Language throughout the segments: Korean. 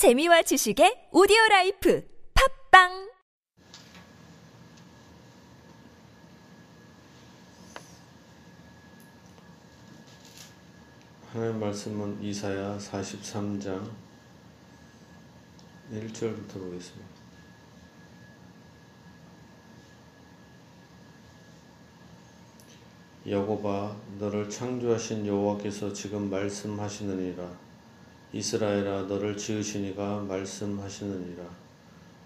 재미와 지식의 오디오 라이프 팝빵 하나님 말씀은 이사야 43장 1절부터 보겠습니다. 여호바 너를 창조하신 여호와께서 지금 말씀하시느니라 이스라엘아 너를 지으시니가 말씀하시느니라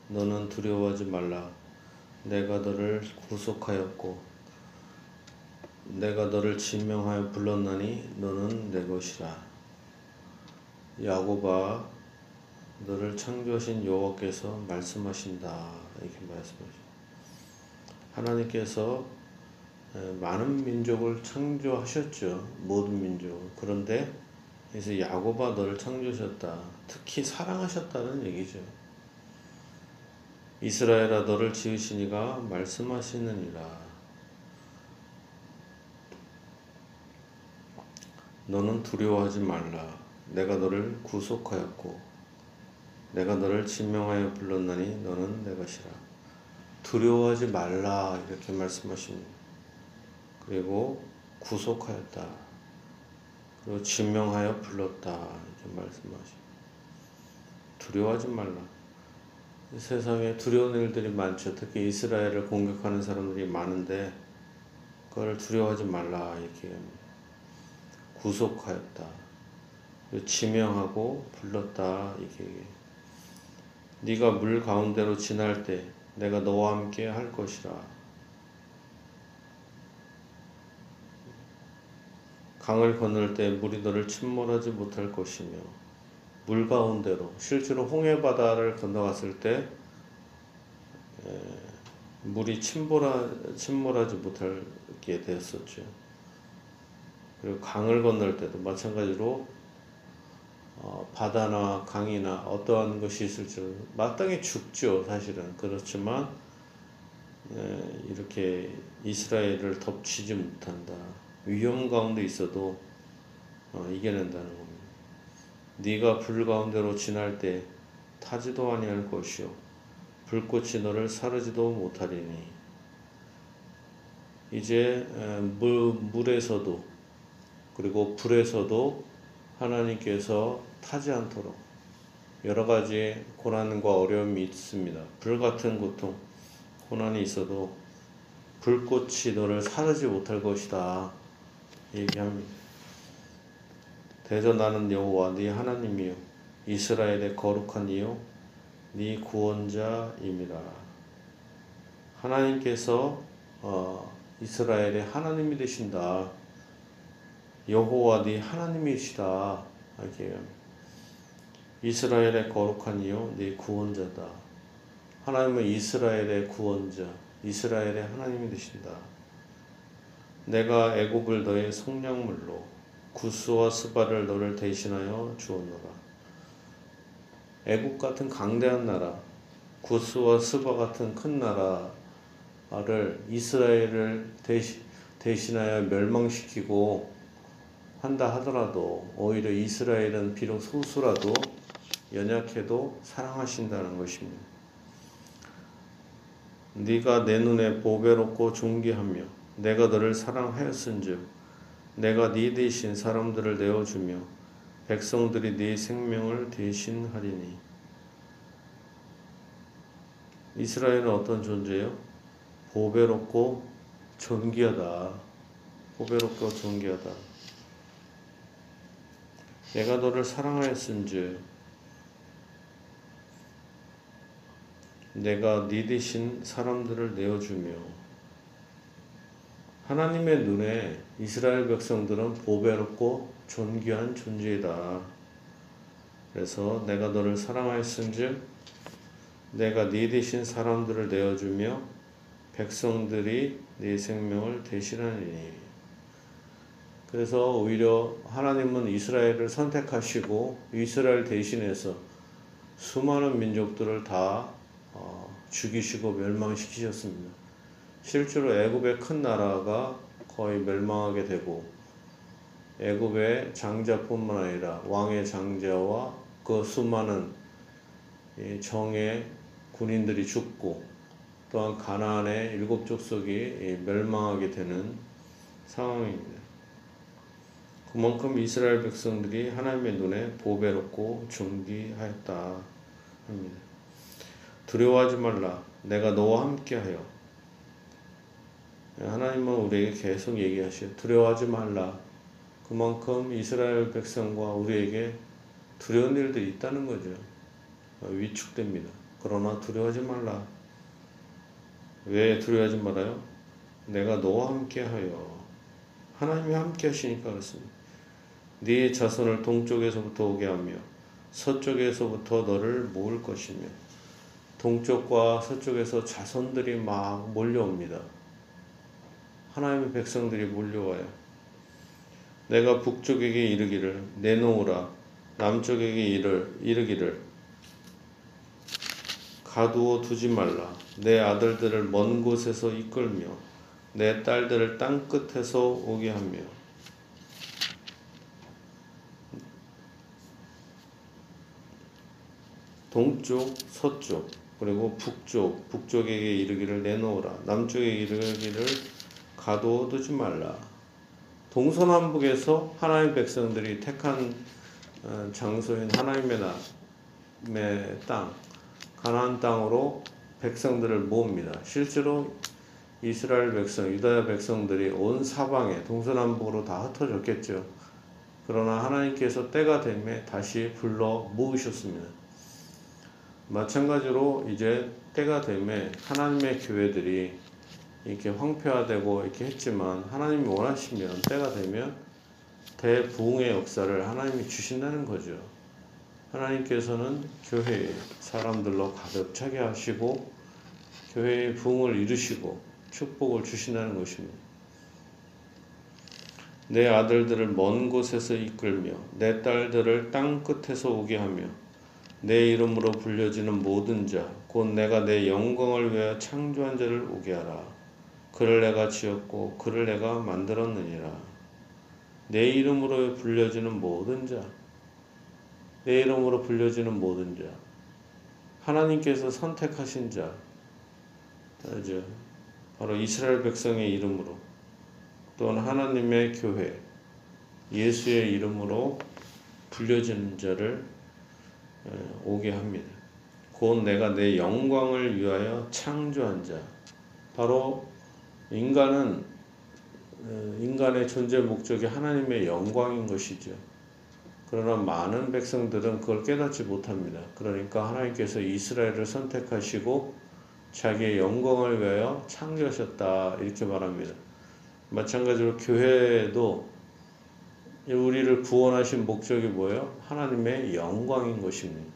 너는 두려워하지 말라 내가 너를 구속하였고 내가 너를 진명하여 불렀나니 너는 내 것이라 야고바 너를 창조하신 여호와께서 말씀하신다 이렇게 말씀하죠. 하나님께서 많은 민족을 창조하셨죠. 모든 민족. 그런데 그래서 야고바 너를 창조하셨다. 특히 사랑하셨다는 얘기죠. 이스라엘아 너를 지으시니가 말씀하시느니라. 너는 두려워하지 말라. 내가 너를 구속하였고 내가 너를 진명하여 불렀나니 너는 내 것이라. 두려워하지 말라 이렇게 말씀하십니다. 그리고 구속하였다. 그리고 진명하여 불렀다. 이렇게 말씀하십니다. 두려워하지 말라. 세상에 두려운 일들이 많죠. 특히 이스라엘을 공격하는 사람들이 많은데 그걸 두려워하지 말라 이렇게 구속하였다. 지명하고 불렀다 이렇게 네가 물 가운데로 지날 때 내가 너와 함께 할 것이라. 강을 건널 때 물이 너를 침몰하지 못할 것이며 물 가운데로 실제로 홍해 바다를 건너갔을 때 에, 물이 침몰하, 침몰하지 못하게 되었었죠. 그리고 강을 건널 때도 마찬가지로 어, 바다나 강이나 어떠한 것이 있을지 마땅히 죽죠 사실은 그렇지만 에, 이렇게 이스라엘을 덮치지 못한다 위험 가운데 있어도 어, 이겨낸다는 겁니다. 네가 불 가운데로 지날 때 타지도 아니할 것이요 불꽃이 너를 사르지도 못하리니 이제 물 물에서도 그리고 불에서도 하나님께서 타지 않도록 여러 가지 고난과 어려움이 있습니다. 불 같은 고통, 고난이 있어도 불꽃이 너를 사르지 못할 것이다. 얘기합니다. 대저 나는 여호와 네 하나님이요 이스라엘의 거룩한 이요 네 구원자임이라. 하나님께서 어, 이스라엘의 하나님이 되신다. 여호와 네 하나님이시다. 이렇게 이스라엘의 거룩한 이요 네 구원자다. 하나님은 이스라엘의 구원자, 이스라엘의 하나님이 되신다. 내가 애굽을 너의 성량물로 구스와 스바를 너를 대신하여 주었노라. 애굽 같은 강대한 나라, 구스와 스바 같은 큰 나라를 이스라엘을 대신, 대신하여 멸망시키고 한다 하더라도 오히려 이스라엘은 비록 소수라도 연약해도 사랑하신다는 것입니다. 네가 내 눈에 보배롭고 존귀하며 내가 너를 사랑하였은즉 내가 네 대신 사람들을 내어 주며 백성들이 네 생명을 대신하리니 이스라엘은 어떤 존재요? 보배롭고 존귀하다. 보배롭고 존귀하다. 내가 너를 사랑하였은즉 내가 네 대신 사람들을 내어주며 하나님의 눈에 이스라엘 백성들은 보배롭고 존귀한 존재이다. 그래서 내가 너를 사랑하였은즉 내가 네 대신 사람들을 내어주며 백성들이 네 생명을 대신하리니. 그래서 오히려 하나님은 이스라엘을 선택하시고 이스라엘 대신해서 수많은 민족들을 다 죽이시고 멸망시키셨습니다. 실제로 애굽의 큰 나라가 거의 멸망하게 되고 애굽의 장자뿐만 아니라 왕의 장자와 그 수많은 이 정의 군인들이 죽고 또한 가나안의 일곱 족속이 멸망하게 되는 상황입니다. 그만큼 이스라엘 백성들이 하나님의 눈에 보배롭고 존귀하였다 합니다. 두려워하지 말라. 내가 너와 함께하여. 하나님은 우리에게 계속 얘기하시요. 두려워하지 말라. 그만큼 이스라엘 백성과 우리에게 두려운 일들이 있다는 거죠. 위축됩니다. 그러나 두려워하지 말라. 왜 두려워하지 말아요? 내가 너와 함께하여. 하나님이 함께 하시니까 그렇습니다. 네 자손을 동쪽에서부터 오게 하며 서쪽에서부터 너를 모을 것이며 동쪽과 서쪽에서 자손들이 막 몰려옵니다. 하나님의 백성들이 몰려와요. 내가 북쪽에게 이르기를 내놓으라. 남쪽에게 이를 이르기를. 가두어 두지 말라. 내 아들들을 먼 곳에서 이끌며 내 딸들을 땅 끝에서 오게 하며. 동쪽 서쪽 그리고 북쪽 북쪽에게 이르기를 내놓으라. 남쪽에 이르기를 가두어 두지 말라 동서남북에서 하나님 백성들이 택한 어, 장소인 하나님의 땅, 가나안 땅으로 백성들을 모읍니다. 실제로 이스라엘 백성, 유다 백성들이 온 사방에 동서남북으로 다 흩어졌겠죠. 그러나 하나님께서 때가 되매 다시 불러 모으셨습니다. 마찬가지로 이제 때가 되매 하나님의 교회들이 이렇게 황폐화되고 이렇게 했지만 하나님이 원하시면 때가 되면 대부흥의 역사를 하나님이 주신다는 거죠. 하나님께서는 교회에 사람들로 가득 차게 하시고 교회의 부흥을 이루시고 축복을 주신다는 것입니다. 내 아들들을 먼 곳에서 이끌며 내 딸들을 땅 끝에서 오게 하며 내 이름으로 불려지는 모든 자, 곧 내가 내 영광을 위하여 창조한 자를 오게 하라. 그를 내가 지었고 그를 내가 만들었느니라. 내 이름으로 불려지는 모든 자, 내 이름으로 불려지는 모든 자, 하나님께서 선택하신 자, 바로 이스라엘 백성의 이름으로 또는 하나님의 교회, 예수의 이름으로 불려지는 자를 오게 합니다. 곧 내가 내 영광을 위하여 창조한 자, 바로 인간은 어, 인간의 존재 목적이 하나님의 영광인 것이죠. 그러나 많은 백성들은 그걸 깨닫지 못합니다. 그러니까 하나님께서 이스라엘을 선택하시고 자기의 영광을 위하여 창조하셨다 이렇게 말합니다. 마찬가지로 교회도 우리를 구원하신 목적이 뭐예요? 하나님의 영광인 것입니다.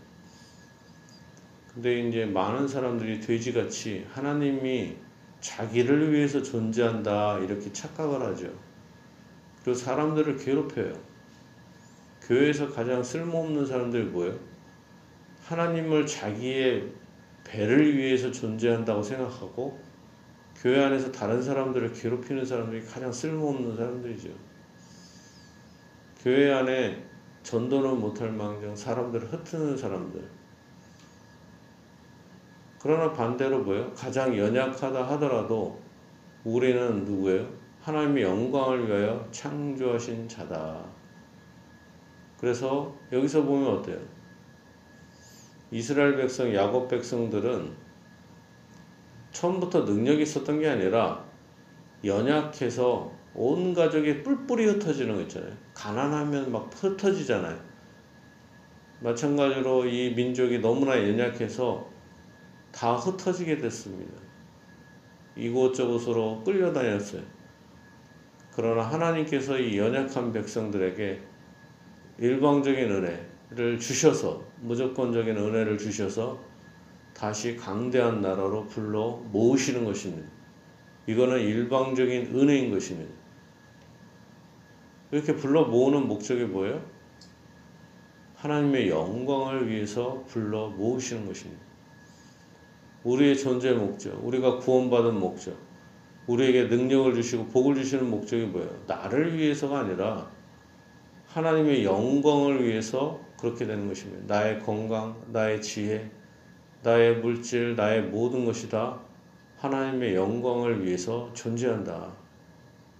근데 이제 많은 사람들이 돼지같이 하나님이 자기를 위해서 존재한다 이렇게 착각을 하죠. 그리고 사람들을 괴롭혀요. 교회에서 가장 쓸모없는 사람들이 뭐예요? 하나님을 자기의 배를 위해서 존재한다고 생각하고 교회 안에서 다른 사람들을 괴롭히는 사람들이 가장 쓸모없는 사람들이죠. 교회 안에 전도는 못할 망정 사람들을 흩트는 사람들 그러나 반대로 뭐예요? 가장 연약하다 하더라도 우리는 누구예요? 하나님의 영광을 위하여 창조하신 자다. 그래서 여기서 보면 어때요? 이스라엘 백성, 야곱 백성들은 처음부터 능력이 있었던 게 아니라 연약해서 온 가족이 뿔뿔이 흩어지는 거 있잖아요. 가난하면 막 흩어지잖아요. 마찬가지로 이 민족이 너무나 연약해서 다 흩어지게 됐습니다. 이곳저곳으로 끌려다녔어요. 그러나 하나님께서 이 연약한 백성들에게 일방적인 은혜를 주셔서 무조건적인 은혜를 주셔서 다시 강대한 나라로 불러 모으시는 것입니다. 이거는 일방적인 은혜인 것입니다. 이렇게 불러 모으는 목적이 뭐예요? 하나님의 영광을 위해서 불러 모으시는 것입니다. 우리의 존재 목적, 우리가 구원받은 목적, 우리에게 능력을 주시고 복을 주시는 목적이 뭐예요? 나를 위해서가 아니라 하나님의 영광을 위해서 그렇게 되는 것입니다. 나의 건강, 나의 지혜, 나의 물질, 나의 모든 것이 다 하나님의 영광을 위해서 존재한다.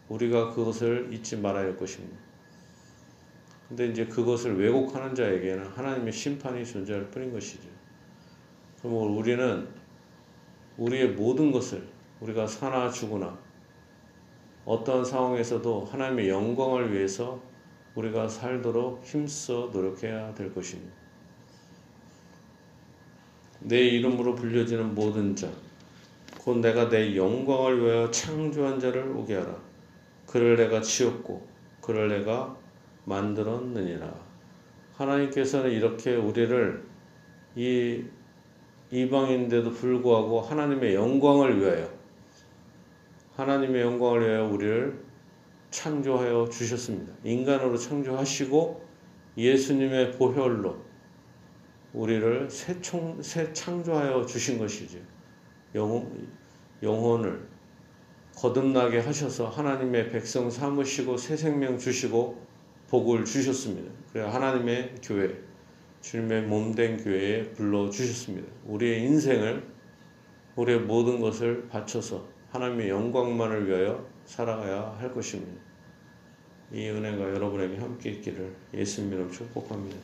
우리가 그것을 잊지 말아야 할 것입니다. 근데 이제 그것을 왜곡하는 자에게는 하나님의 심판이 존재할 뿐인 것이죠. 그럼 우리는 우리의 모든 것을 우리가 사나 죽으나 어떠한 상황에서도 하나님의 영광을 위해서 우리가 살도록 힘써 노력해야 될 것입니다. 내 이름으로 불려지는 모든 자, 곧 내가 내 영광을 위하여 창조한 자를 오게 하라. 그를 내가 지었고, 그를 내가 만들었느니라. 하나님께서는 이렇게 우리를 이 이방인데도 불구하고 하나님의 영광을 위하여 하나님의 영광을 위하여 우리를 창조하여 주셨습니다. 인간으로 창조하시고 예수님의 보혈로 우리를 새, 총, 새 창조하여 주신 것이죠. 영혼, 영혼을 거듭나게 하셔서 하나님의 백성 삼으시고 새 생명 주시고 복을 주셨습니다. 그래 하나님의 교회, 주님의 몸된 교회에 불러 주셨습니다. 우리의 인생을 우리의 모든 것을 바쳐서 하나님의 영광만을 위하여 살아가야 할 것입니다. 이 은혜가 여러분에게 함께 있기를 예수님 이름 축복합니다.